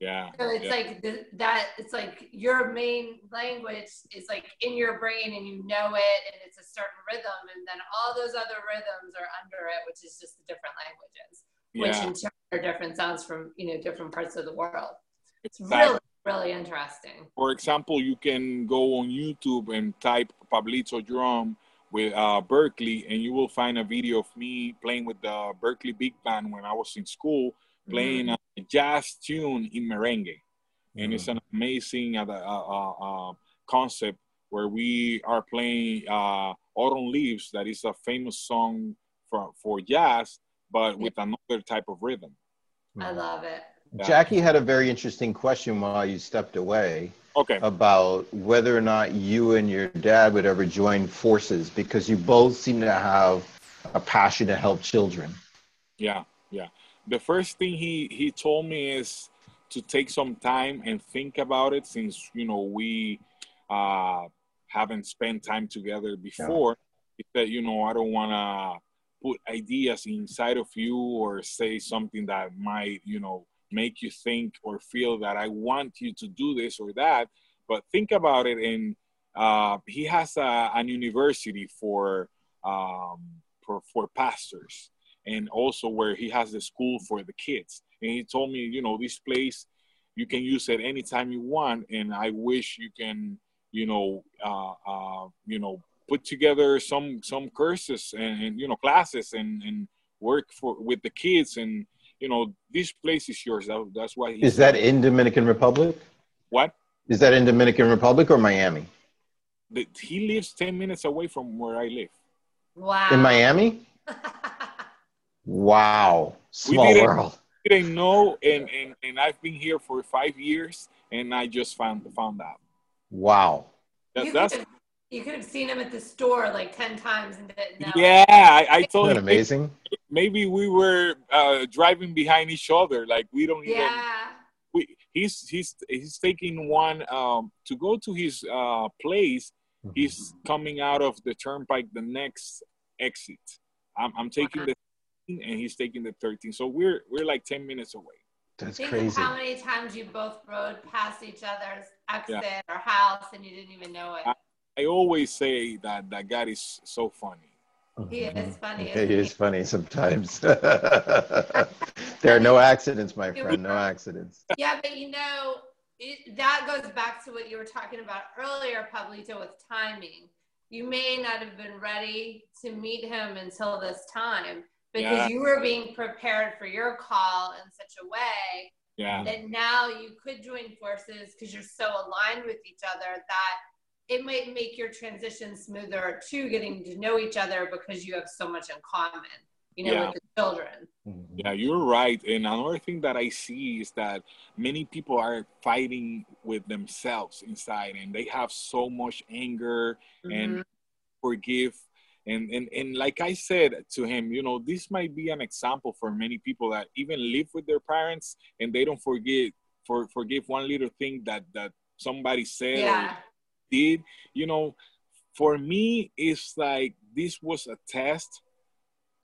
Yeah. So it's yeah. like the, that. It's like your main language is like in your brain, and you know it, and it's a certain rhythm, and then all those other rhythms are under it, which is just the different languages, which in turn are different sounds from you know different parts of the world. It's really really interesting. For example, you can go on YouTube and type Pablito drum with uh, Berklee, and you will find a video of me playing with the Berklee Big Band when I was in school, playing a jazz tune in merengue. And it's an amazing uh, uh, uh, uh, concept where we are playing uh, Autumn Leaves, that is a famous song for, for jazz, but with another type of rhythm. I love it. Jackie had a very interesting question while you stepped away Okay. about whether or not you and your dad would ever join forces because you both seem to have a passion to help children. Yeah, yeah. The first thing he he told me is to take some time and think about it since you know we uh haven't spent time together before. He said, you know, I don't want to put ideas inside of you or say something that might, you know, make you think or feel that I want you to do this or that. But think about it. And uh, he has a, an university for um, for for pastors and also where he has the school for the kids. And he told me, you know, this place you can use it anytime you want, and I wish you can, you know, uh, uh, you know, put together some some courses and, and you know classes and and work for with the kids and you know this place is yours. That, that's why he Is that in Dominican Republic? what Is that in Dominican Republic or Miami? The- he lives ten minutes away from where I live. Wow. In Miami? Wow. Small didn't- world. didn't know and, and and I've been here for five years and I just found found out. Wow. That, you, that's could have, you could have seen him at the store like 10 times and didn't know. yeah. I, I Isn't told him amazing? Maybe we were uh, driving behind each other like we don't even Yeah. we, he's he's he's taking one um, to go to his uh, place he's coming out of the turnpike the next exit. I'm, I'm taking the 13 and he's taking the 13 so we're we're like 10 minutes away. That's Think crazy. of how many times you both rode past each other's exit or house and you didn't even know it. i always say that that god is so funny He is mm-hmm. funny. He isn't is funny sometimes. there are no accidents, my friend. No accidents. Yeah, but you know, it, that goes back to what you were talking about earlier, Pablito, with timing. You may not have been ready to meet him until this time because Yeah. you were being prepared for your call in such a way yeah that now you could join forces because you're so aligned with each other that it might make your transition smoother to getting to know each other because you have so much in common, you know, Yeah. with the children. Mm-hmm. Yeah, you're right. And another thing that I see is that many people are fighting with themselves inside and they have so much anger and mm-hmm. forgive. And, and, and like I said to him, you know, this might be an example for many people that even live with their parents and they don't forget for forgive one little thing that that somebody said or yeah. Did. You know, for me, it's like this was a test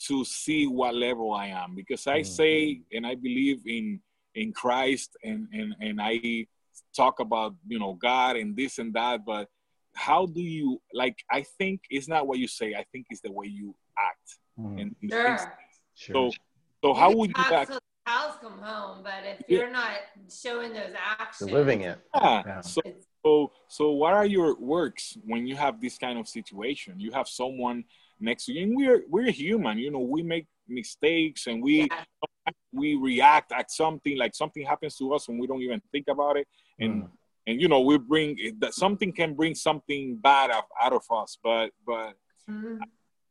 to see what level I am because I Mhm. say and I believe in in Christ and and and I talk about you know God and this and that, but how do you like? I think it's not what you say. I think it's the way you act. Mhm. And and Sure. things- Sure. so so how can would you act? till cows come home, but if Yeah. you're not showing those actions, You're living it. Yeah. Yeah. So it's, So, so what are your works when you have this kind of situation? You have someone next to you, and we're we're human. You know, we make mistakes and we yeah, we react at something like something happens to us and we don't even think about it, and Mm. and you know we bring that something can bring something bad out, out of us. But but Mhm.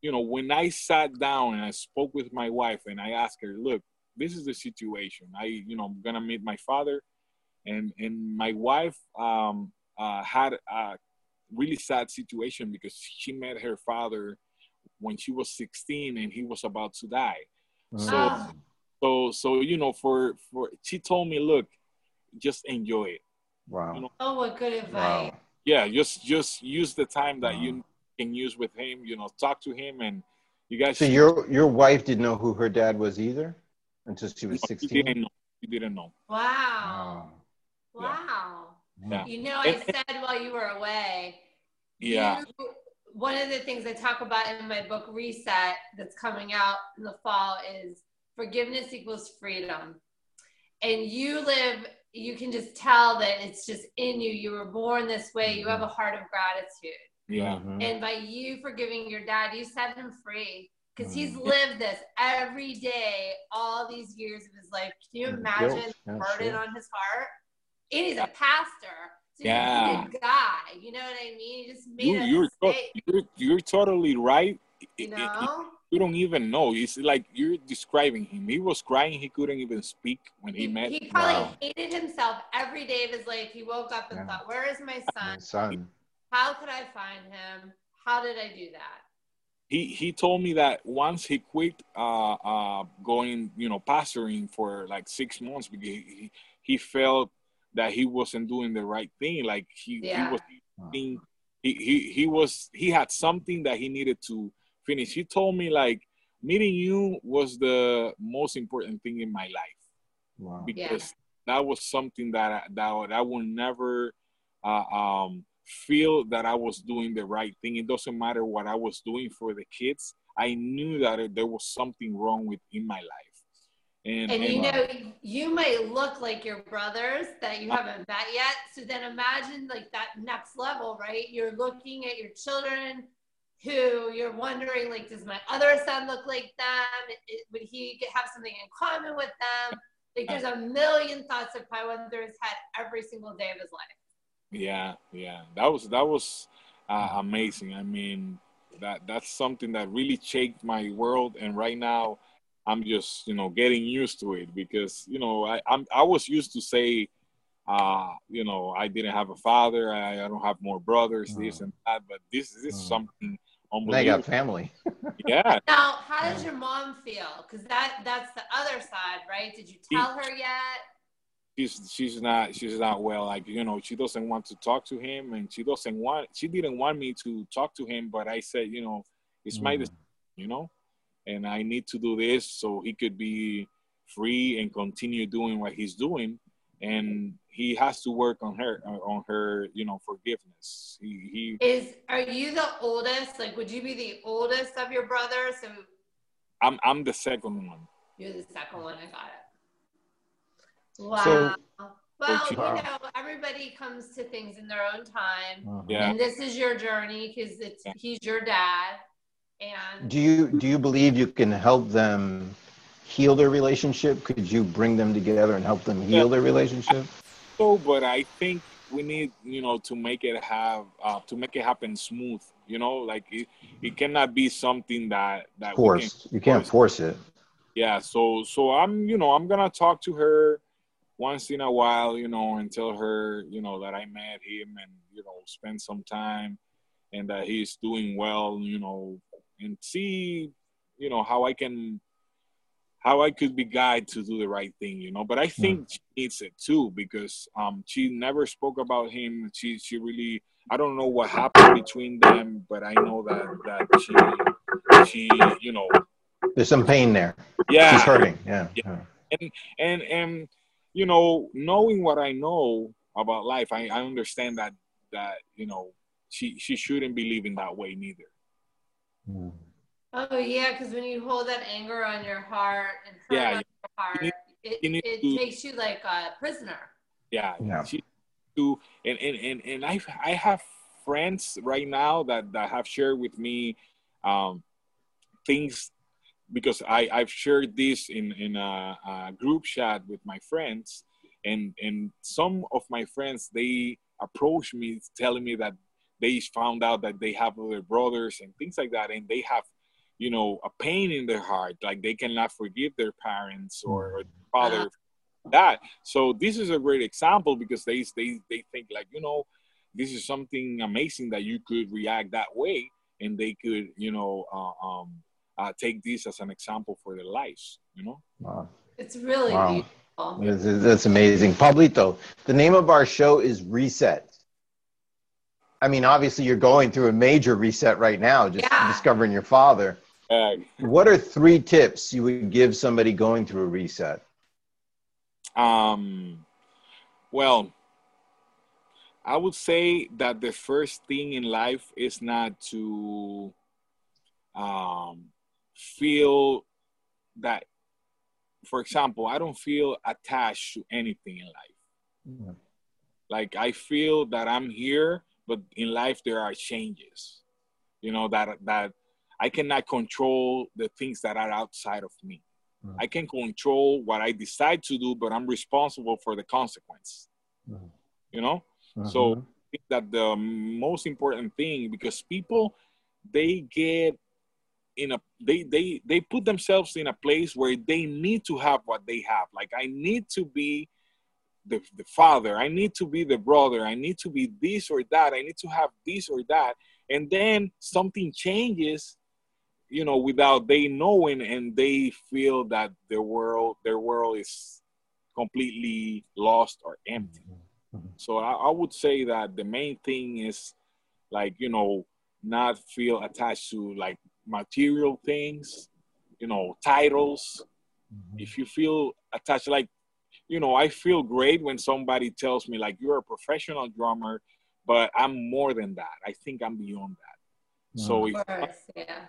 you know when I sat down and I spoke with my wife and I asked her, look, this is the situation. I you know I'm gonna meet my father, and and my wife um uh, had a really sad situation because she met her father when she was 16 and he was about to die. So, Ah. So so you know for for she told me, look, just enjoy it. Wow. you know, oh, what good advice. Wow. Yeah, just just use the time that Wow. you can use with him. You know, talk to him and you guys. So your your wife didn't know who her dad was either until she was No, She 16. didn't know. She didn't know. Wow. Wow. Wow. Yeah. You know, I said while you were away, Yeah. you- one of the things I talk about in my book Reset that's coming out in the fall is forgiveness equals freedom. And you live, you can just tell that it's just in you. You were born this way. You have a heart of gratitude. Yeah. Mhm. And by you forgiving your dad, you set him free because he's Mm. lived this every day, all these years of his life. Can you imagine guilt. the burden sure. on his heart? And he's a pastor. So Yeah. he's a good guy. You know what I mean? He just made You, a you're, to- mistake. you're you're totally right. You It- it- know? you don't even know. It's like you're describing him. He was crying. He couldn't even speak when he, He, met. he probably Wow. hated himself every day of his life. He woke up and Yeah. thought, Where is my My son? son. How could I find him? How did I do that? he he told me that once he quit uh, uh, going, you know, pastoring for like six months because he, he felt that he wasn't doing the right thing. Like he, Yeah. he was being, he, he he was he had something that he needed to finish. He told me like meeting you was the most important thing in my life Wow. because that was something that I, that I will never uh, um, feel that I was doing the right thing. It doesn't matter what I was doing for the kids. I knew that there was something wrong with in my life, and, And you know, you might look like your brothers that you haven't met yet. So then imagine like that next level, right? You're looking at your children who you're wondering, like, does my other son look like them? Would he have something in common with them? Like, there's a million thoughts that through his head every single day of his life. yeah, yeah, that was that was uh, amazing. I mean, that that's something that really changed my world, and right now. I'm just, you know, getting used to it because, you know, I, I'm, I was used to say, uh, you know, I didn't have a father, I, I don't have more brothers, this Mm. and that, but this, this is Mm. something They unbelievable. got family. yeah, Now, how does your mom feel? Because that that's the other side, right? Did you tell her yet? she's she's not she's not well. Like you know, she doesn't want to talk to him, and she doesn't want she didn't want me to talk to him, but I said, you know, it's my Mm. decision, you know, and I need to do this so he could be free and continue doing what he's doing, and he has to work on her on her you know forgiveness. He he Is are you the oldest? Like, would you be the oldest of your brothers? So I'm I'm the second one. you're the second one. I got it. Wow. So- well, you Wow. know, everybody comes to things in their own time, Mhm. Yeah. and this is your journey because it's Yeah. he's your dad, and Do you do you believe you can help them heal their relationship? Could you bring them together and help them heal their relationship? So, but I think we need, you know, to make it have, uh, to make it happen smooth. You know, like it, it cannot be something that that we can- You can't force it. yeah. So, so I'm, you know, I'm gonna talk to her once in a while, you know, and tell her, you know, that I met him and you know, spend some time, and that he's doing well, you know, and see, you know, how I can how I could be guided to do the right thing, you know. But I think she needs it too because um, she never spoke about him. She she really I don't know what happened between them, but I know that that she she you know There's some pain there. yeah She's hurting. Yeah. Yeah. yeah. and and you know knowing what I know about life, I, I understand that that you know she she shouldn't be living that way neither. Oh yeah, because when you hold that anger on your heart and hurt Yeah, on your heart, need- it, you need it to- makes you like a prisoner. Yeah, Yeah. she do and and and, and I I have friends right now that that have shared with me um, things because I I've shared this in in a, a group chat with my friends and and some of my friends they approach me telling me that they found out that they have other brothers and things like that and they have you know a pain in their heart like they cannot forgive their parents or, or father that so this is a great example because they they they think like you know this is something amazing that you could react that way and they could you know uh, um uh, take this as an example for their lives you know Wow. It's really Wow. beautiful. This That's amazing. Pablito, the name of our show is Reset. I mean, obviously, you're going through a major reset right now, just Yeah. discovering your father. uh, What are three tips you would give somebody going through a reset? Um, well, I would say that the first thing in life is not to um, feel that, for example, I don't feel attached to anything in life. Like I feel that I'm here, but in life there are changes. You know that that I cannot control the things that are outside of me. Mm. I can control what I decide to do, but I'm responsible for the consequence. Mm. You know, So- I think that the most important thing because people they get in a they they they put themselves in a place where they need to have what they have. Like I need to be the, the father, I need to be the brother, I need to be this or that, I need to have this or that. And then something changes, you know, without they knowing and they feel that their world their world is completely lost or empty. Mm-hmm. Mm-hmm. So I, I would say that the main thing is like, you know, not feel attached to like material things, you know, titles. Mm-hmm. If you feel attached, like, you know, I feel great when somebody tells me like you're a professional drummer, but I'm more than that. I think I'm beyond that. So if course, yeah.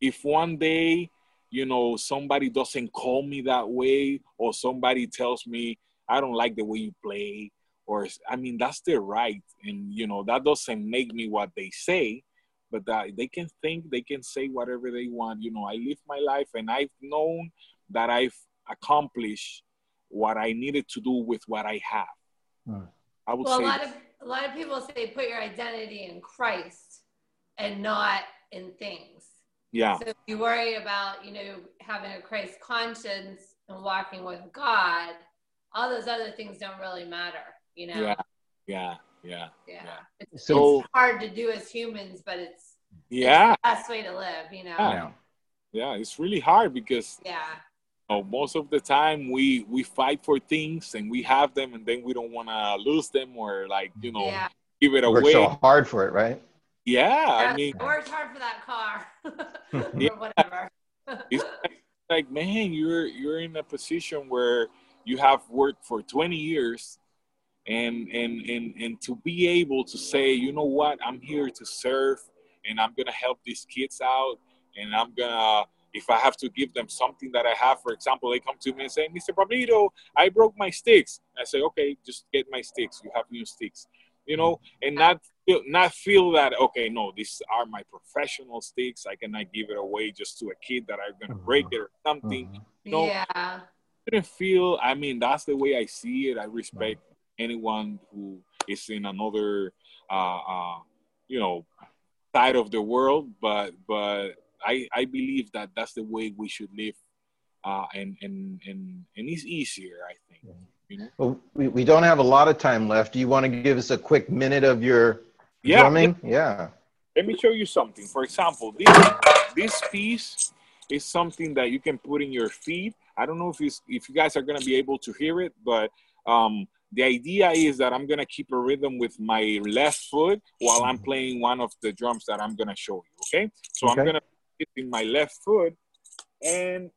if one day you know somebody doesn't call me that way or somebody tells me i don't like the way you play or i mean that's their right and you know that doesn't make me what they say but that they can think they can say whatever they want you know i live my life and i've known that i've accomplished what i needed to do with what i have Hmm. i would Well, a lot of a lot of people say put your identity in Christ and not in things. yeah So if you worry about, you know, having a Christ conscience and walking with God, all those other things don't really matter, you know? yeah yeah yeah Yeah. yeah. It's, So- it's hard to do as humans, but it's, yeah it's the best way to live, you know? Yeah. yeah it's really hard because Yeah. Know, most of the time we we fight for things and we have them and then we don't want to lose them or like you know Yeah. give it Work away so hard for it, right? yeah i Yeah, mean I worked hard for that car Yeah. or whatever. it's like, like man you're you're in a position where you have worked for 20 years and and and and to be able to say you know what i'm here to serve and i'm gonna help these kids out and i'm gonna if i have to give them something that i have for example they come to me and say mr pablito i broke my sticks. I say okay just get my sticks. You have new sticks. You know and not feel, not feel that okay no these are my professional sticks. I cannot give it away just to a kid that i'm gonna break it or something. No. Yeah. didn't feel i mean that's the way i see it. I respect anyone who is in another uh, uh you know side of the world but but i i believe that that's the way we should live uh and and and, and it's easier i think you know? Well, we, we don't have a lot of time left. Do you want to give us a quick minute of your Yeah, drumming? Yeah. let me show you something. For example this this piece is something that you can put in your feet i don't know if it's if you guys are going to be able to hear it but um the idea is that i'm going to keep a rhythm with my left foot while i'm playing one of the drums that i'm going to show you okay? So i'm going to put in my left foot and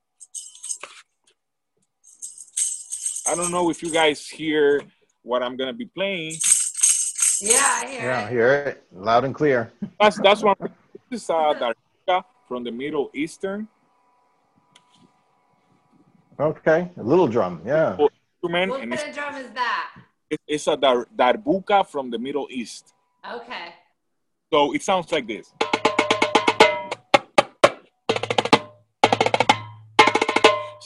i don't know if you guys hear what i'm going to be playing Yeah, I hear Yeah, it. hear it loud and clear. That's that's one. This is uh, darbuka from the Middle Eastern Okay, a little drum. Yeah. What and kind it's, of drum is that? it's a dar, darbuka from the Middle East. Okay. So it sounds like this.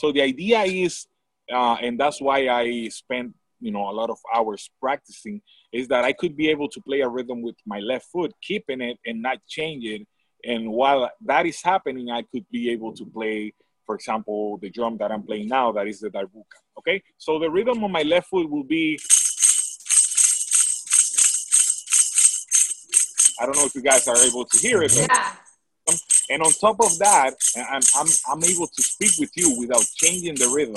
So the idea is, uh, and that's why I spent you know a lot of hours practicing, is that I could be able to play a rhythm with my left foot, keeping it and not change it. And while that is happening, I could be able to play, for example, the drum that I'm playing now, that is the darbuka. Okay, so the rhythm on my left foot will be. I don't know if you guys are able to hear it, but Yeah. And on top of that, I'm, I'm, I'm able to speak with you without changing the rhythm.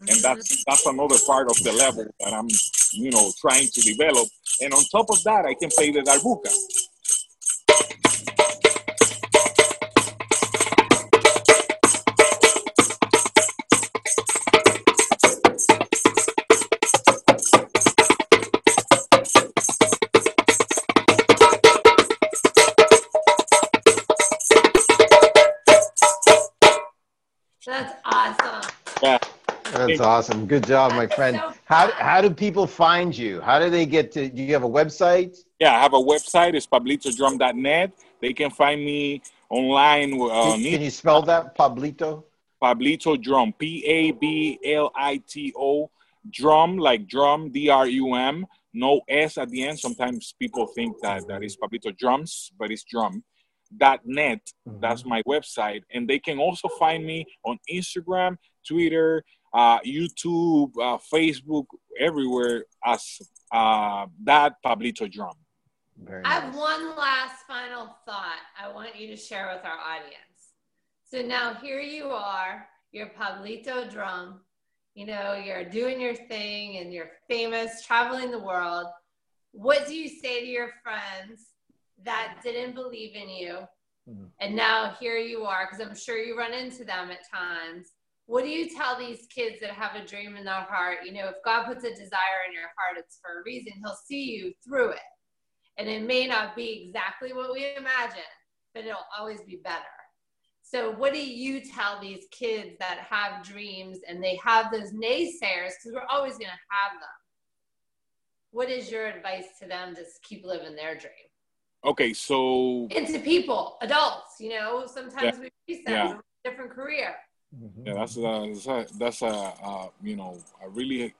And mm-hmm. that's, that's another part of the level that I'm, you know, trying to develop. And on top of that, I can play the darbuka. That's awesome. Good job, my friend. How, how do people find you? How do they get to, do you have a website? Yeah, I have a website. It's pablitodrum.net. They can find me online uh, Can you spell that, Pablito? Pablito Drum, P A B L I T O, drum like drum, D R U M, no S at the end. Sometimes people think that that is Pablito Drums, but it's drum. Dot net, that's my website. And they can also find me on Instagram, Twitter, uh, YouTube, uh, Facebook, everywhere as uh, that Pablito Drum. Very I have one last final thought I want you to share with our audience. So now here you are, you're Pablito Drum. You know, you're doing your thing and you're famous, traveling the world. What do you say to your friends that didn't believe in you? Mhm. And now here you are, because I'm sure you run into them at times. What do you tell these kids that have a dream in their heart? You know, if God puts a desire in your heart, it's for a reason. He'll see you through it. And it may not be exactly what we imagine, but it'll always be better. So, what do you tell these kids that have dreams and they have those naysayers? Because we're always going to have them. What is your advice to them to keep living their dream? Okay, so And to people, adults, you know, sometimes we reset Yeah. a different career. Mhm. Yeah, that's a, that's a, that's a uh, you know a really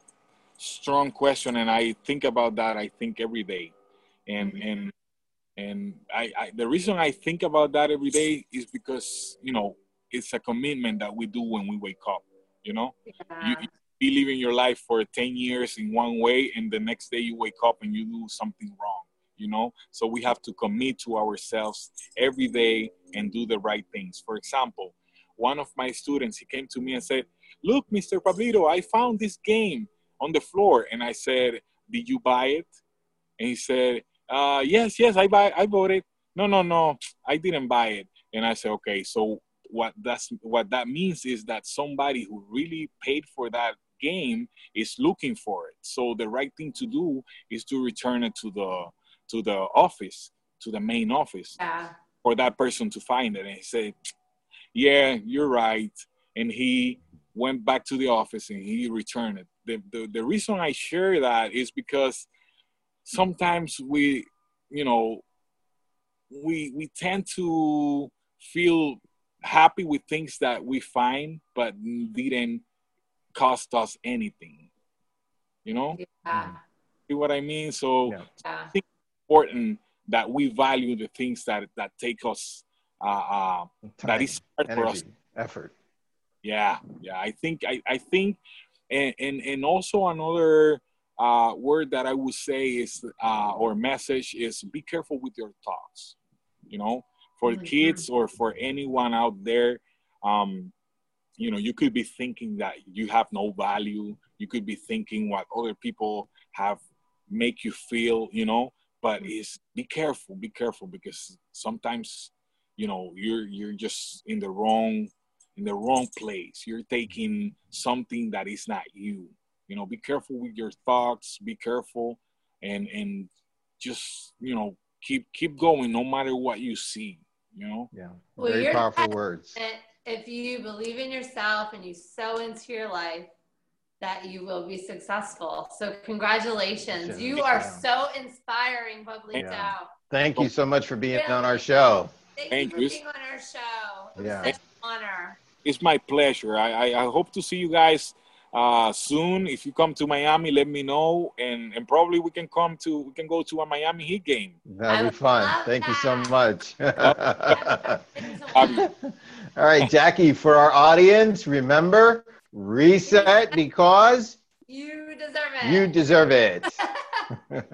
strong question, and I think about that. I think every day, and and and I, I the reason I think about that every day is because you know it's a commitment that we do when we wake up. You know, you, Yeah. you be living your life for ten years in one way, and the next day you wake up and you do something wrong. You know, so we have to commit to ourselves every day and do the right things. For example one of my students he came to me and said look mr pablito i found this game on the floor. And i said did you buy it? And he said uh, yes yes i buy i bought it. No no no i didn't buy it. And i said okay so what that's what that means is that somebody who really paid for that game is looking for it. So the right thing to do is to return it to the to the office to the main office yeah. for that person to find it. And he said, Yeah, you're right. And he went back to the office and he returned it. The, the, the reason I share that is because sometimes we, you know, we we tend to feel happy with things that we find but didn't cost us anything. You know, Yeah. see what I mean? So Yeah. yeah. important that we value the things that that take us uh, uh, that Time, is hard for us. effort. yeah yeah i think i, I think and, and and also another uh, word that i would say is uh, or message is be careful with your thoughts you know? For Mhm. kids or for anyone out there um you know you could be thinking that you have no value. You could be thinking what other people have make you feel you know? But is be careful be careful because sometimes you know you're you're just in the wrong in the wrong place you're taking something that is not you you know be careful with your thoughts be careful and and just you know keep keep going no matter what you see. You know. Yeah. Well, Very powerful words. If you believe in yourself and you sow into your life, that you will be successful. So congratulations. You are so inspiring, Bubbly Yeah. Thank you so much for being on our show. Thank, Thank you you. for being on our show. It was Yeah. such an honor. It's my pleasure. I, I, I hope to see you guys uh, soon. If you come to Miami, let me know, and and probably we can come to we can go to a Miami Heat game. That'll be fun. love Thank you so much. All right, Jackie, for our audience, remember reset because you deserve it. you deserve it.